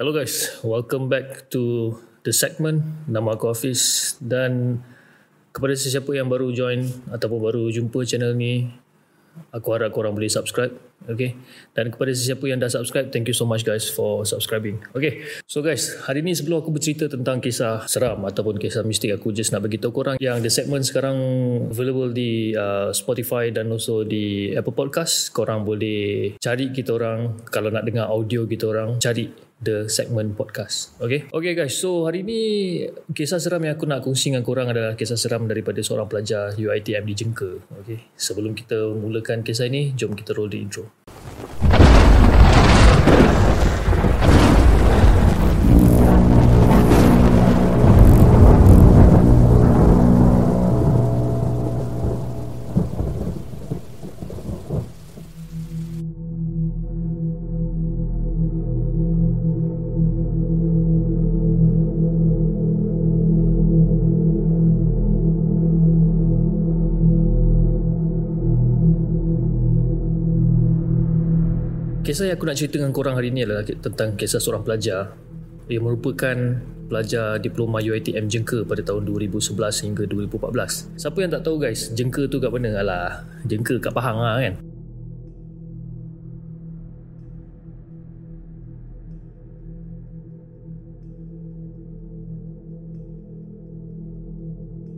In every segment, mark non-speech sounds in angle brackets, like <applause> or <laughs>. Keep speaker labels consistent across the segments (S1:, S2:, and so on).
S1: Hello guys, welcome back to the segment. Nama aku Hafiz dan kepada sesiapa yang baru join ataupun baru jumpa channel ni, aku harap korang boleh subscribe. Okay. Dan kepada sesiapa yang dah subscribe, thank you so much guys for subscribing. Okay. So guys, hari ni sebelum aku bercerita tentang kisah seram ataupun kisah mistik, aku just nak beritahu korang yang the segment sekarang available di uh, Spotify dan also di Apple Podcast. Korang boleh cari kita orang kalau nak dengar audio kita orang, cari the segment podcast. Okay. Okay guys, so hari ni kisah seram yang aku nak kongsi dengan korang adalah kisah seram daripada seorang pelajar UiTM di Jengka. Okay. Sebelum kita mulakan kisah ini, jom kita roll the intro. Kisah yang aku nak cerita dengan korang hari ni adalah tentang kisah seorang pelajar yang merupakan pelajar diploma UiTM Jengka pada tahun 2011 hingga 2014. Siapa yang tak tahu guys, Jengka tu kat mana? Alah, Jengka kat Pahang lah kan?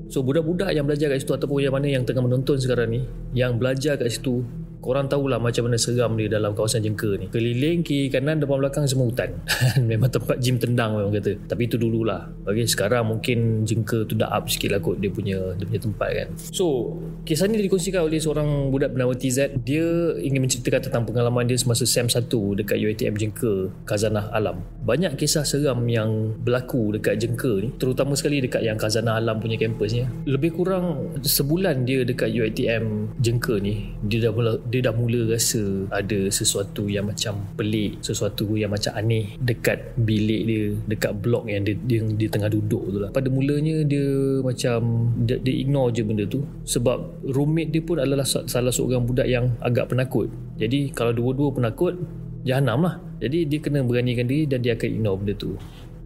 S1: So budak-budak yang belajar kat situ ataupun yang mana yang tengah menonton sekarang ni yang belajar kat situ korang tahulah macam mana seram dia dalam kawasan jengka ni. Keliling kiri kanan depan belakang semua hutan. <laughs> Memang tempat gym tendang memang kata. Tapi itu dululah. Okay, sekarang mungkin jengka tu dah up sikit lah kot dia punya dia punya tempat kan. So kisah ni dikongsikan oleh seorang budak bernama TZ dia ingin menceritakan tentang pengalaman dia semasa SEM 1 dekat UiTM Jengka Kazanah Alam. Banyak kisah seram yang berlaku dekat jengka ni terutama sekali dekat yang Kazanah Alam punya kampus ni. Lebih kurang sebulan dia dekat UiTM Jengka ni dia dah mula, dia dah mula rasa ada sesuatu yang macam pelik sesuatu yang macam aneh dekat bilik dia dekat blok yang dia, dia, dia tengah duduk tu lah. Pada mulanya dia macam dia, dia ignore je benda tu. Sebab roommate dia pun adalah salah seorang budak yang agak penakut. Jadi kalau dua-dua penakut jahanam lah. Jadi dia kena beranikan diri dan dia akan ignore benda tu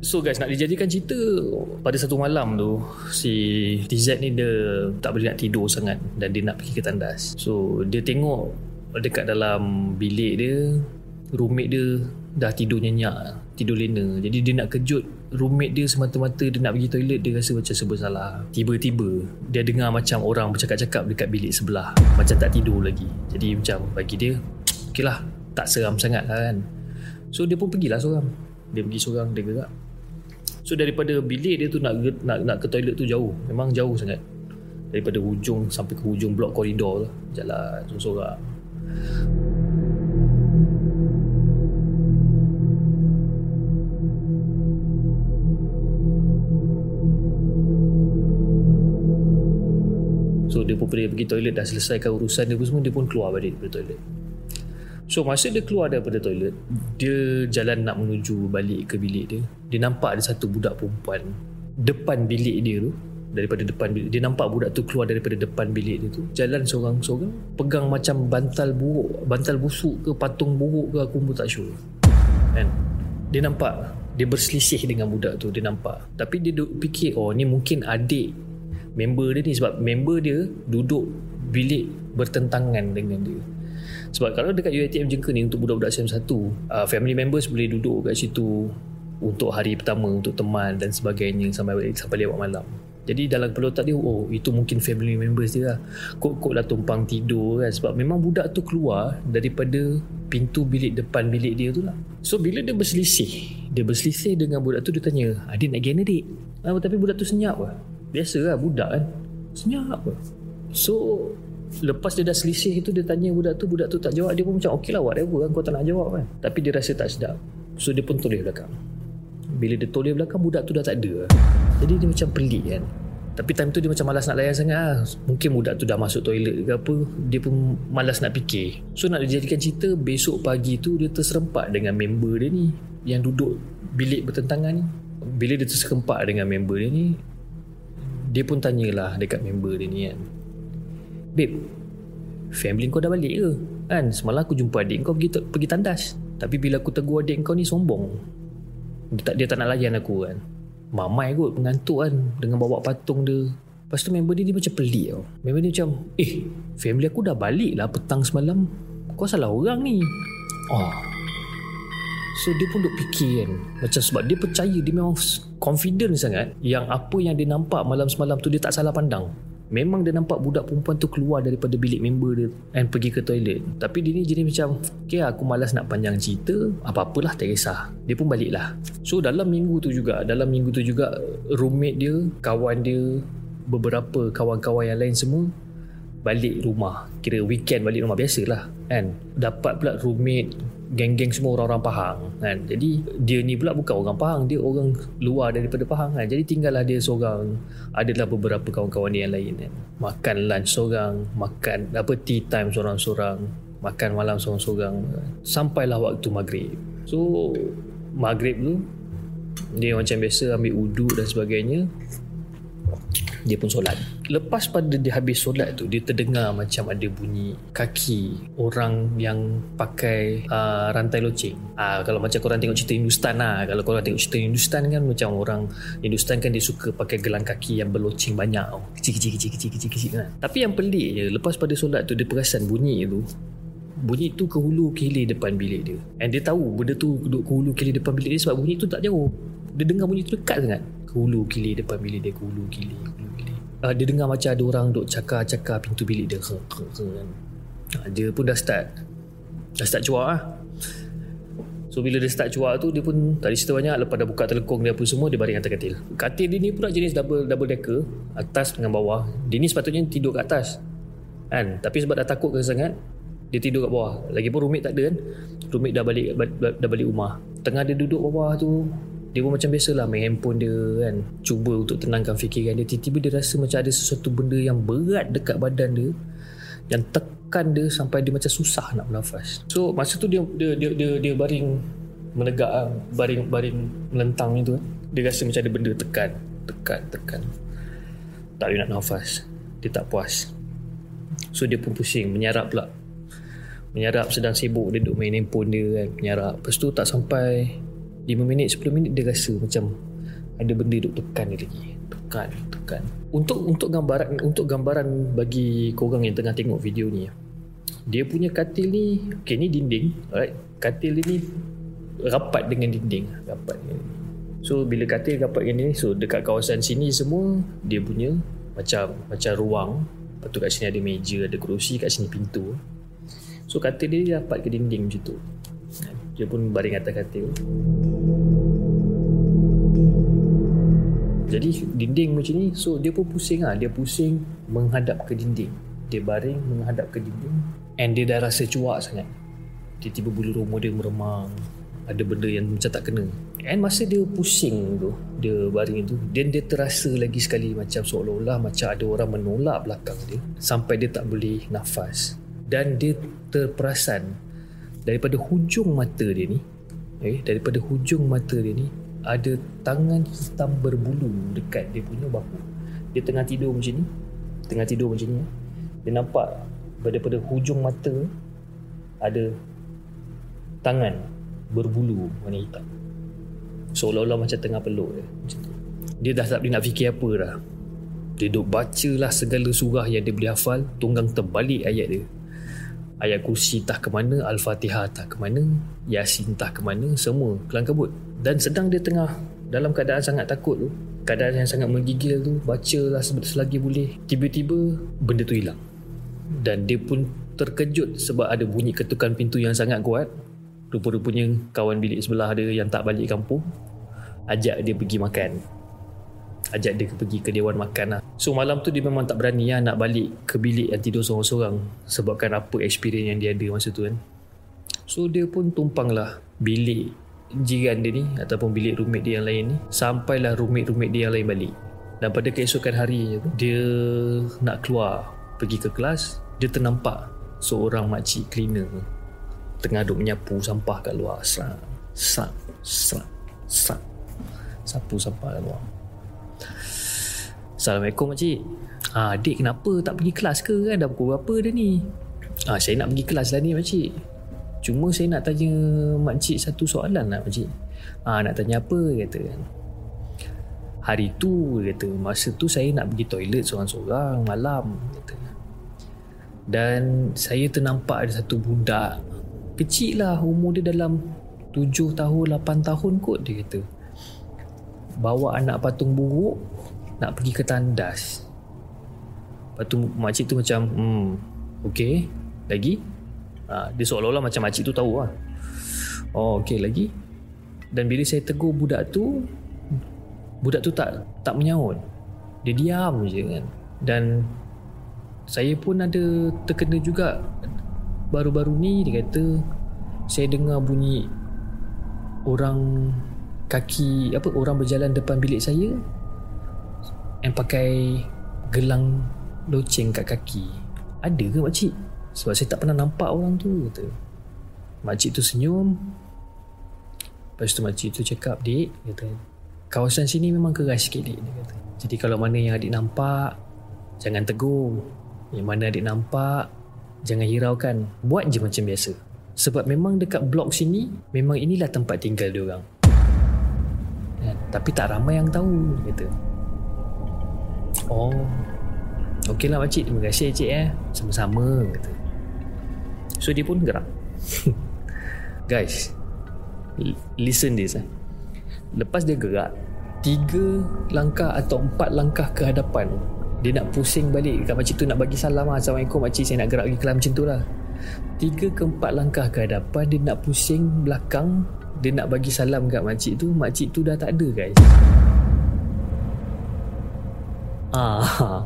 S1: So guys nak dijadikan cerita pada satu malam tu si TZ ni dia tak boleh nak tidur sangat dan dia nak pergi ke tandas. So dia tengok dekat dalam bilik dia roommate dia dah tidur nyenyak tidur lena. Jadi dia nak kejut roommate dia semata-mata dia nak pergi toilet dia rasa macam serba salah. Tiba-tiba dia dengar macam orang bercakap-cakap dekat bilik sebelah. Macam tak tidur lagi. Jadi macam bagi dia okey lah tak seram sangat lah kan. So dia pun pergilah seorang. Dia pergi seorang dia gerak So daripada bilik dia tu nak nak nak ke toilet tu jauh. Memang jauh sangat. Daripada hujung sampai ke hujung blok koridor tu. Jalan sorang-sorang. So dia pun pergi, toilet dah selesaikan urusan dia pun semua dia pun keluar balik dari toilet. So masa dia keluar daripada toilet Dia jalan nak menuju balik ke bilik dia Dia nampak ada satu budak perempuan Depan bilik dia tu Daripada depan bilik Dia nampak budak tu keluar daripada depan bilik dia tu Jalan seorang-seorang Pegang macam bantal buruk Bantal busuk ke patung buruk ke Aku pun tak sure. Kan? Dia nampak Dia berselisih dengan budak tu Dia nampak. Tapi dia duk fikir Oh ni mungkin adik Member dia ni Sebab member dia Duduk bilik Bertentangan dengan dia sebab kalau dekat UiTM Jengka ni untuk budak-budak SEM1, uh, family members boleh duduk kat situ untuk hari pertama untuk teman dan sebagainya sampai sampai lewat malam. Jadi dalam kepala otak dia Oh itu mungkin family members dia lah. Kok-kok lah tumpang tidur kan. Sebab memang budak tu keluar Daripada pintu bilik depan bilik dia tu lah. So bila dia berselisih Dia berselisih dengan budak tu Dia tanya Adik nak gana adik? Ah, Tapi budak tu senyap lah. Biasa lah budak kan. Senyap lah. So Lepas dia dah selisih itu Dia tanya budak tu Budak tu tak jawab Dia pun macam okey lah whatever kan Kau tak nak jawab kan. Tapi dia rasa tak sedap. So dia pun toleh belakang. Bila dia toleh belakang Budak tu dah tak ada. Jadi dia macam pelik kan. Tapi time tu dia macam malas nak layan sangat lah. Mungkin budak tu dah masuk toilet ke apa Dia pun malas nak fikir. So nak dijadikan cerita Besok pagi tu dia terserempak dengan member dia ni Yang duduk bilik bertentangan ni. Bila dia terserempak dengan member dia ni Dia pun tanyalah dekat member dia ni kan Babe Family kau dah balik ke? Kan semalam aku jumpa adik kau pergi, pergi tandas. Tapi bila aku tegur adik kau ni sombong. Dia tak, dia tak nak layan aku kan. Mamai kot mengantuk kan dengan bawa patung dia. Lepas tu member dia, dia macam pelik tau. Member dia macam eh family aku dah balik lah petang semalam. Kau salah orang ni. Oh So dia pun duk fikir kan. Macam sebab dia percaya Dia memang confident sangat Yang apa yang dia nampak malam semalam tu Dia tak salah pandang Memang dia nampak budak perempuan tu keluar daripada bilik member dia And pergi ke toilet. Tapi dia ni jenis macam Okay aku malas nak panjang cerita Apa-apalah tak kisah. Dia pun balik lah So dalam minggu tu juga Dalam minggu tu juga Roommate dia Kawan dia Beberapa kawan-kawan yang lain semua Balik rumah. Kira weekend balik rumah Biasalah. Kan Dapat pula roommate geng-geng semua orang-orang Pahang kan. Jadi dia ni pula bukan orang Pahang, dia orang luar daripada Pahang kan. Jadi tinggallah dia seorang. Adalah beberapa kawan-kawan dia yang lain kan. Makan lunch seorang, makan apa tea time seorang-seorang, makan malam seorang-seorang. Sampailah waktu maghrib. So maghrib tu dia macam biasa ambil uduk dan sebagainya dia pun solat. Lepas pada dia habis solat tu dia terdengar macam ada bunyi kaki orang yang pakai uh, rantai loceng. Uh, kalau macam korang tengok cerita Hindustan lah kalau korang tengok cerita Hindustan kan macam orang Hindustan kan dia suka pakai gelang kaki yang berloceng banyak oh. kecil kecil kecil kecil kecil kecil kan. Tapi yang pelik je lepas pada solat tu dia perasan bunyi tu bunyi tu ke hulu ke hilir depan bilik dia. And dia tahu benda tu duduk ke hulu ke hilir depan bilik dia sebab bunyi tu tak jauh dia dengar bunyi tu dekat sangat ke hilir depan bilik dia ke hulu ke hilir uh, dia dengar macam ada orang duk cakar-cakar pintu bilik dia. Kan. Uh, dia pun dah start. Dah start cuak lah. So bila dia start cuak tu dia pun tadi cerita banyak lepas dah buka telekong dia apa semua dia baring atas katil. Katil dia ni pula jenis double double decker atas dengan bawah. Dia ni sepatutnya tidur kat atas. Kan? Tapi sebab dah takut ke sangat dia tidur kat bawah. Lagipun roommate tak ada kan. Roommate dah balik dah balik rumah. Tengah dia duduk bawah tu dia pun macam biasa lah main handphone dia kan. Cuba untuk tenangkan fikiran dia. Tiba-tiba dia rasa macam ada sesuatu benda yang berat dekat badan dia yang tekan dia sampai dia macam susah nak bernafas. So masa tu dia dia dia dia, dia baring menegak lah. baring baring melentang itu dia rasa macam ada benda tekan tekan tekan. Tak boleh nak nafas dia tak puas. So dia pun pusing. Menyarap pula. Menyarap sedang sibuk dia duduk main handphone dia kan. Menyarap. Lepas tu tak sampai 5 minit 10 minit dia rasa macam ada benda duk tekan dia lagi. Tekan tekan. Untuk untuk gambaran untuk gambaran bagi korang yang tengah tengok video ni dia punya katil ni okey ni dinding alright. Katil ni rapat dengan dinding. Rapat dengan dinding. so bila katil rapat dengan ni so dekat kawasan sini semua dia punya macam macam ruang. Lepas tu kat sini ada meja ada kerusi kat sini pintu. So katil dia rapat ke dinding macam tu. Dia pun baring atas katil jadi dinding macam ni so dia pun pusing lah. Dia pusing menghadap ke dinding. Dia baring menghadap ke dinding and dia dah rasa cuak sangat. Tiba-tiba bulu roma dia meremang. Ada benda yang macam tak kena. And masa dia pusing tu dia baring tu dan dia terasa lagi sekali macam seolah-olah macam ada orang menolak belakang dia sampai dia tak boleh nafas. Dan dia terperasan. Daripada hujung mata dia ni okay, daripada hujung mata dia ni ada tangan hitam berbulu dekat dia punya bahu. Dia tengah tidur macam ni tengah tidur macam ni dia nampak daripada hujung mata ada tangan berbulu warna hitam. Seolah-olah macam tengah peluk dia macam tu. Dia dah tak boleh nak fikir apa dah. Dia duk bacalah segala surah yang dia boleh hafal tunggang terbalik ayat dia ayat kursi tak ke mana al-fatihah tak ke mana yasin tak ke mana semua kelang kabut dan sedang dia tengah dalam keadaan sangat takut tu keadaan yang sangat menggigil tu bacalah selagi boleh tiba-tiba benda tu hilang. Dan dia pun terkejut sebab ada bunyi ketukan pintu yang sangat kuat. Rupa-rupanya kawan bilik sebelah dia yang tak balik kampung ajak dia pergi makan ajak dia pergi ke dewan makan lah. So malam tu dia memang tak berani lah nak balik ke bilik yang tidur seorang-seorang sebabkan apa experience yang dia ada masa tu kan. So dia pun tumpang lah bilik jiran dia ni ataupun bilik roommate dia yang lain ni sampailah roommate-roommate dia yang lain balik. Dan pada keesokan hari dia nak keluar pergi ke kelas dia ternampak seorang makcik cleaner tengah duk menyapu sampah kat luar. Sap, sap, sap, sap. Sapu sampah kat luar. Assalamualaikum makcik. Ha, Adik kenapa tak pergi kelas ke kan? Dah pukul berapa dah ni? Ha, Saya nak pergi kelas lah ni makcik. Cuma saya nak tanya makcik satu soalan lah makcik. Ah, nak tanya apa kata. Hari tu kata masa tu saya nak pergi toilet seorang-seorang malam kata. Dan saya ternampak ada satu budak kecil lah umur dia dalam 7 tahun 8 tahun kot dia kata. Bawa anak patung buruk nak pergi ke tandas. Lepas tu makcik tu macam hmm ok lagi? Ha, dia seolah-olah macam makcik tu tahu lah. Oh ok lagi? Dan bila saya tegur budak tu budak tu tak tak menyaut. Dia diam je kan. Dan saya pun ada terkena juga. Baru-baru ni dia kata saya dengar bunyi orang kaki apa orang berjalan depan bilik saya yang pakai gelang loceng kat kaki. Ada ke makcik? Sebab saya tak pernah nampak orang tu kata. Makcik tu senyum. Lepas tu makcik tu cakap dik kata kawasan sini memang keras sikit dik dia kata. Jadi kalau mana yang adik nampak jangan tegur. Yang mana adik nampak Jangan hiraukan. Buat je macam biasa. Sebab memang dekat blok sini Memang inilah tempat tinggal dia orang. Ya, Tapi tak ramai yang tahu kata. Oh. Okey lah makcik. Terima kasih cik eh. Sama-sama kata. So dia pun gerak. <laughs> Guys Listen this eh. Lepas dia gerak Tiga langkah atau empat langkah ke hadapan dia nak pusing balik. Kat makcik tu nak bagi salam lah. Assalamualaikum makcik. Saya nak gerak pergi kelam macam tu lah. Tiga ke empat langkah ke hadapan dia nak pusing belakang. Dia nak bagi salam kat makcik tu. Makcik tu dah tak ada guys ah.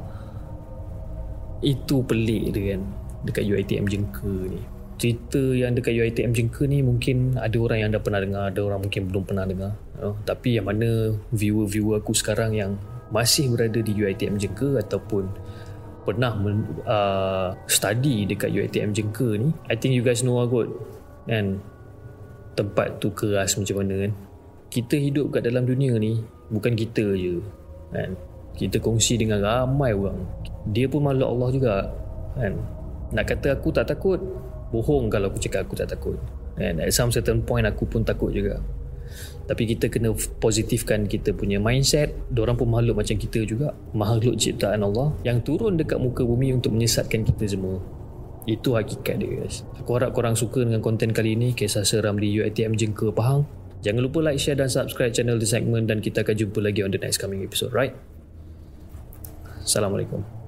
S1: Itu pelik dia kan dekat UiTM Jengka ni. Cerita yang dekat UiTM Jengka ni mungkin ada orang yang dah pernah dengar ada orang mungkin belum pernah dengar oh, tapi yang mana viewer-viewer aku sekarang yang masih berada di UiTM Jengka ataupun pernah men, uh, study dekat UiTM Jengka ni I think you guys know lah kot kan? Tempat tu keras macam mana kan? Kita hidup kat dalam dunia ni bukan kita je kan kita kongsi dengan ramai orang. Dia pun makhluk Allah juga kan? Nak kata aku tak takut bohong kalau aku cakap aku tak takut and at some certain point aku pun takut juga. Tapi kita kena positifkan kita punya mindset. Orang pun makhluk macam kita juga. Makhluk ciptaan Allah yang turun dekat muka bumi untuk menyesatkan kita semua. Itu hakikat dia guys. Aku harap korang suka dengan konten kali ini. Kisah seram di UiTM Jengka Pahang. Jangan lupa like, share dan subscribe channel The Segment dan kita akan jumpa lagi on the next coming episode right Assalamualaikum